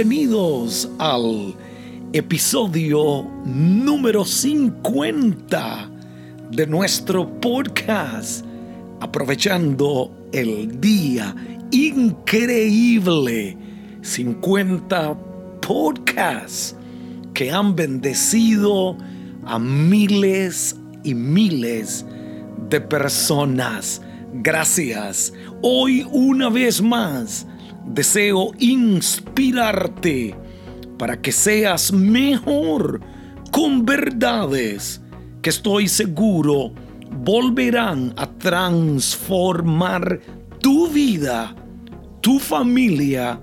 bienvenidos al episodio número 50 de nuestro podcast, aprovechando el día increíble, 50 podcasts que han bendecido a miles y miles de personas. Gracias. Hoy una vez más deseo inspirarte para que seas mejor con verdades que estoy seguro volverán a transformar tu vida, tu familia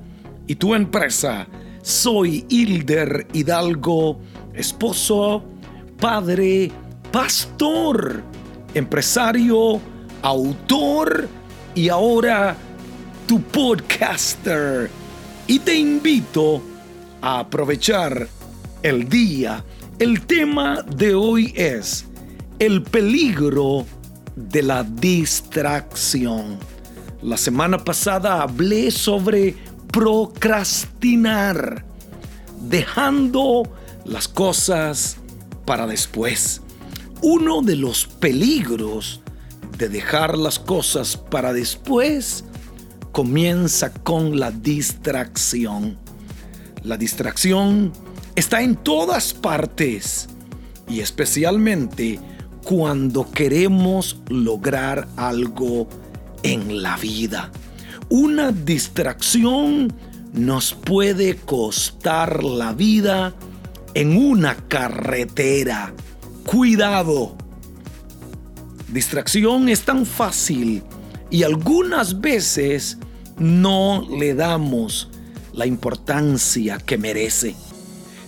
y tu empresa. Soy Hilder Hidalgo, esposo, padre, pastor, empresario, autor y ahora tu podcaster y te invito a aprovechar el día. El tema de hoy es el peligro de la distracción. La semana pasada hablé sobre procrastinar, dejando las cosas para después. Uno de los peligros de dejar las cosas para después comienza con la distracción. La distracción está en todas partes y especialmente cuando queremos lograr algo en la vida. Una distracción nos puede costar la vida en una carretera. Cuidado. Distracción es tan fácil y algunas veces no le damos la importancia que merece.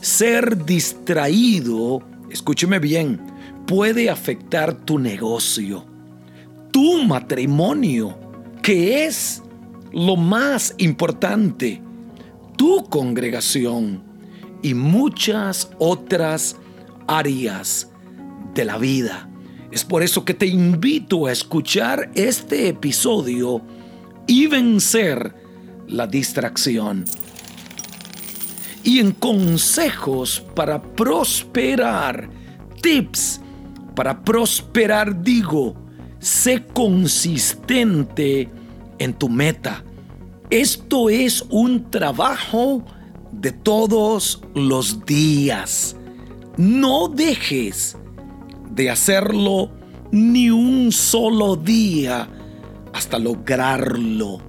Ser distraído, escúcheme bien, puede afectar tu negocio, tu matrimonio, que es lo más importante, tu congregación y muchas otras áreas de la vida. Es por eso que te invito a escuchar este episodio y vencer la distracción. Y en consejos para prosperar, tips para prosperar, digo, sé consistente en tu meta. Esto es un trabajo de todos los días. No dejes de hacerlo ni un solo día hasta lograrlo.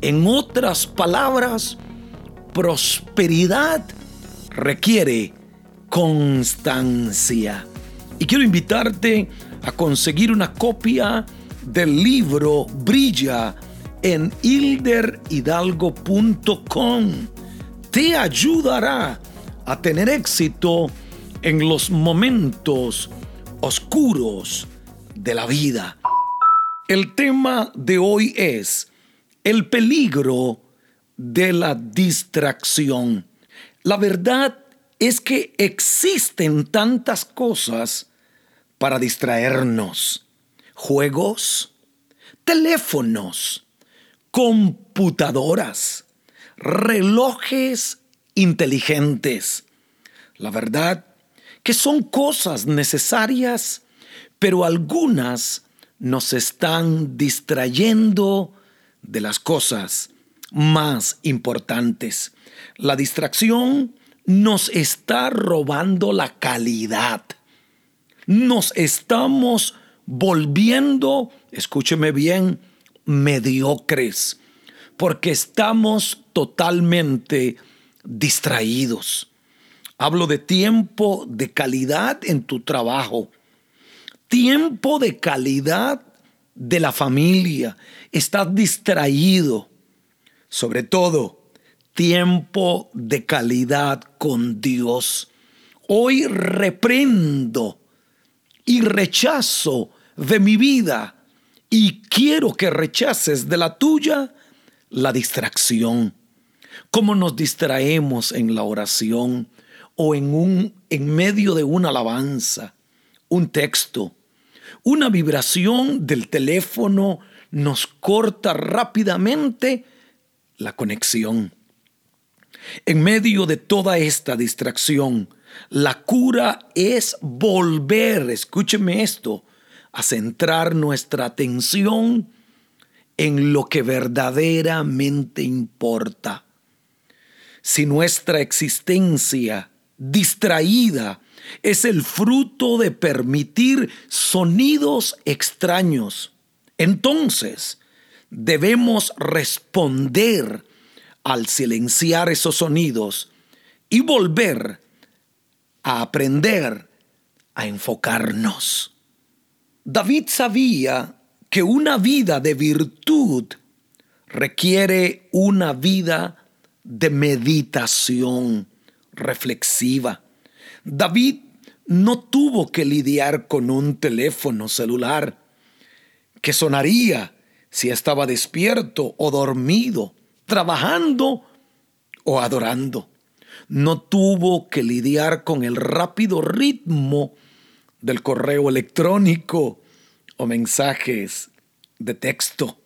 En otras palabras, prosperidad requiere constancia. Y quiero invitarte a conseguir una copia del libro Brilla en hilderhidalgo.com. Te ayudará a tener éxito en los momentos oscuros de la vida. El tema de hoy es el peligro de la distracción. La verdad es que existen tantas cosas para distraernos. Juegos, teléfonos, computadoras, relojes inteligentes. La verdad que son cosas necesarias, pero algunas nos están distrayendo de las cosas más importantes. La distracción nos está robando la calidad. Nos estamos volviendo, escúcheme bien, mediocres, porque estamos totalmente distraídos. Hablo de tiempo de calidad en tu trabajo, tiempo de calidad de la familia. Estás distraído. Sobre todo, tiempo de calidad con Dios. Hoy reprendo y rechazo de mi vida y quiero que rechaces de la tuya la distracción. ¿Cómo nos distraemos en la oración? O en, un, en medio de una alabanza, un texto, una vibración del teléfono nos corta rápidamente la conexión. En medio de toda esta distracción, la cura es volver, escúcheme esto, a centrar nuestra atención en lo que verdaderamente importa. Si nuestra existencia distraída es el fruto de permitir sonidos extraños, entonces debemos responder al silenciar esos sonidos y volver a aprender a enfocarnos. David sabía que una vida de virtud requiere una vida de meditación reflexiva. David no tuvo que lidiar con un teléfono celular que sonaría si estaba despierto o dormido, trabajando o adorando. No tuvo que lidiar con el rápido ritmo del correo electrónico o mensajes de texto.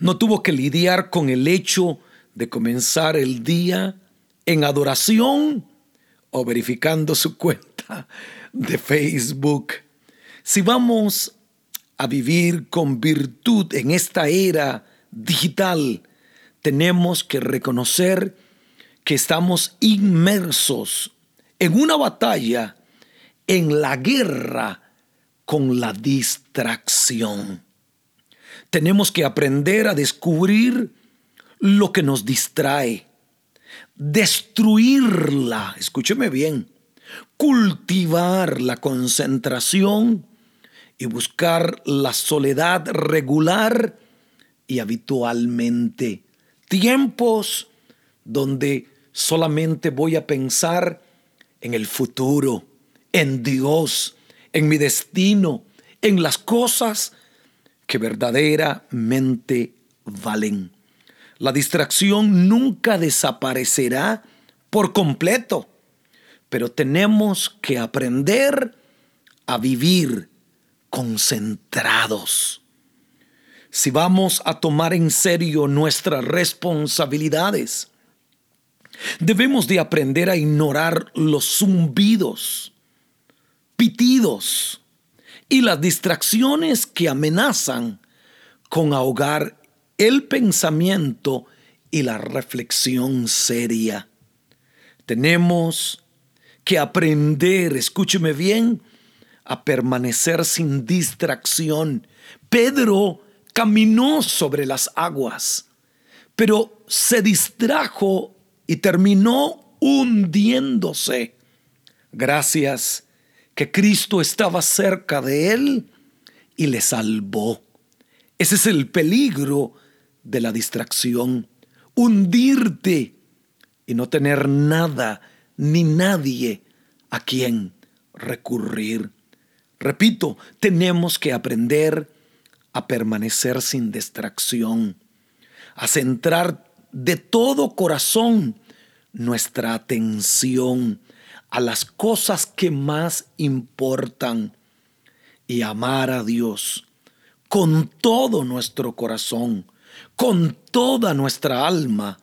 No tuvo que lidiar con el hecho de comenzar el día en adoración o verificando su cuenta de Facebook. Si vamos a vivir con virtud en esta era digital, tenemos que reconocer que estamos inmersos en una batalla, en la guerra con la distracción. Tenemos que aprender a descubrir lo que nos distrae, destruirla, escúcheme bien, cultivar la concentración y buscar la soledad regular y habitualmente. Tiempos donde solamente voy a pensar en el futuro, en Dios, en mi destino, en las cosas que verdaderamente valen. La distracción nunca desaparecerá por completo, pero tenemos que aprender a vivir concentrados. Si vamos a tomar en serio nuestras responsabilidades, debemos de aprender a ignorar los zumbidos, pitidos y las distracciones que amenazan con ahogar el pensamiento y la reflexión seria. Tenemos que aprender, escúcheme bien, a permanecer sin distracción. Pedro caminó sobre las aguas, pero se distrajo y terminó hundiéndose. Gracias que Cristo estaba cerca de él y le salvó. Ese es el peligro de la distracción. Hundirte y no tener nada ni nadie a quien recurrir. Repito, tenemos que aprender a permanecer sin distracción, a centrar de todo corazón nuestra atención a las cosas que más importan y amar a Dios con todo nuestro corazón, con toda nuestra alma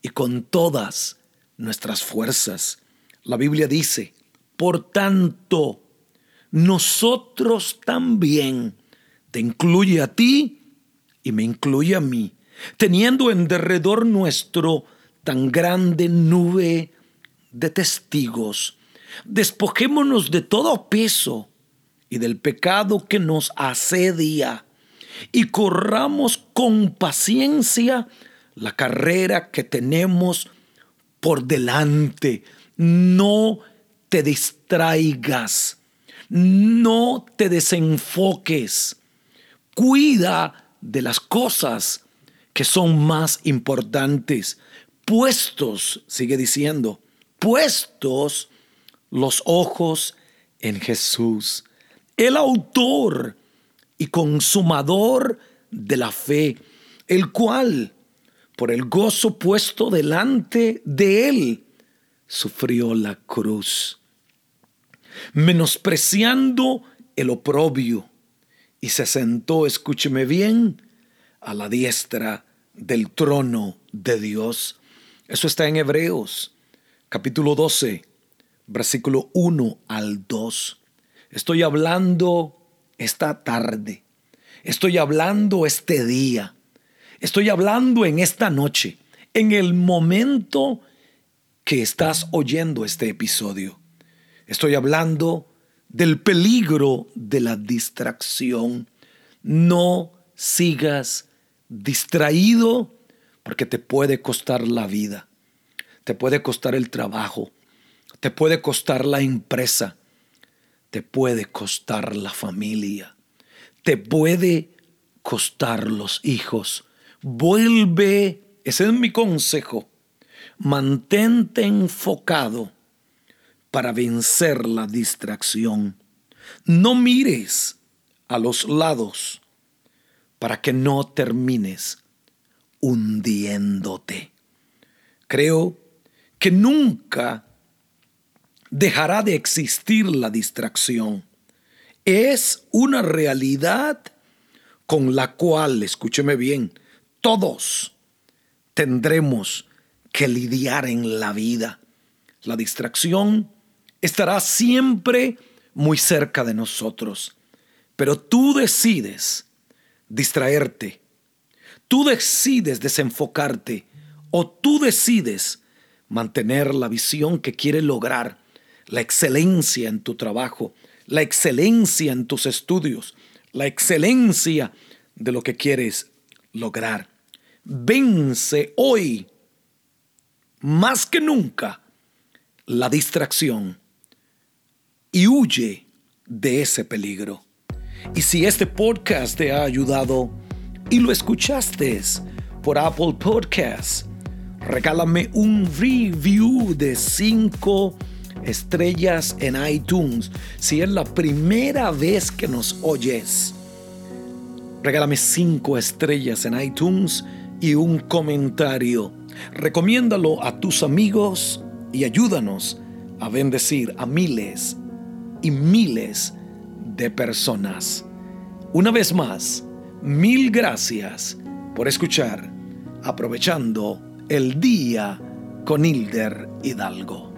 y con todas nuestras fuerzas. La Biblia dice, por tanto, nosotros también, te incluye a ti y me incluye a mí, teniendo en derredor nuestro tan grande nube de testigos, despojémonos de todo peso y del pecado que nos asedia y corramos con paciencia la carrera que tenemos por delante. No te distraigas no te desenfoques. Cuida de las cosas que son más importantes. Puestos, sigue diciendo, puestos los ojos en Jesús, el autor y consumador de la fe, el cual, por el gozo puesto delante de él, sufrió la cruz menospreciando el oprobio, y se sentó, escúcheme bien, a la diestra del trono de Dios. Eso está en Hebreos, capítulo 12, versículo 1 al 2. Estoy hablando esta tarde. Estoy hablando este día. Estoy hablando en esta noche, en el momento que estás oyendo este episodio. Estoy hablando del peligro de la distracción. No sigas distraído porque te puede costar la vida, te puede costar el trabajo, te puede costar la empresa, te puede costar la familia, te puede costar los hijos. Vuelve, ese es mi consejo, mantente enfocado para vencer la distracción. No mires a los lados para que no termines hundiéndote. Creo que nunca dejará de existir la distracción. Es una realidad con la cual, escúcheme bien, todos tendremos que lidiar en la vida. La distracción estará siempre muy cerca de nosotros, pero tú decides distraerte Tú decides desenfocarte o tú decides mantener la visión que quieres lograr, la excelencia en tu trabajo, la excelencia en tus estudios, la excelencia de lo que quieres lograr. Vence hoy, más que nunca, la distracción y huye de ese peligro. Y si este podcast te ha ayudado, y lo escuchaste por Apple Podcasts, regálame un review de 5 estrellas en iTunes. Si es la primera vez que nos oyes, regálame 5 estrellas en iTunes y un comentario. Recomiéndalo a tus amigos y ayúdanos a bendecir a miles y miles de personas. Una vez más, Mil gracias por escuchar, aprovechando el día con Hilder Hidalgo.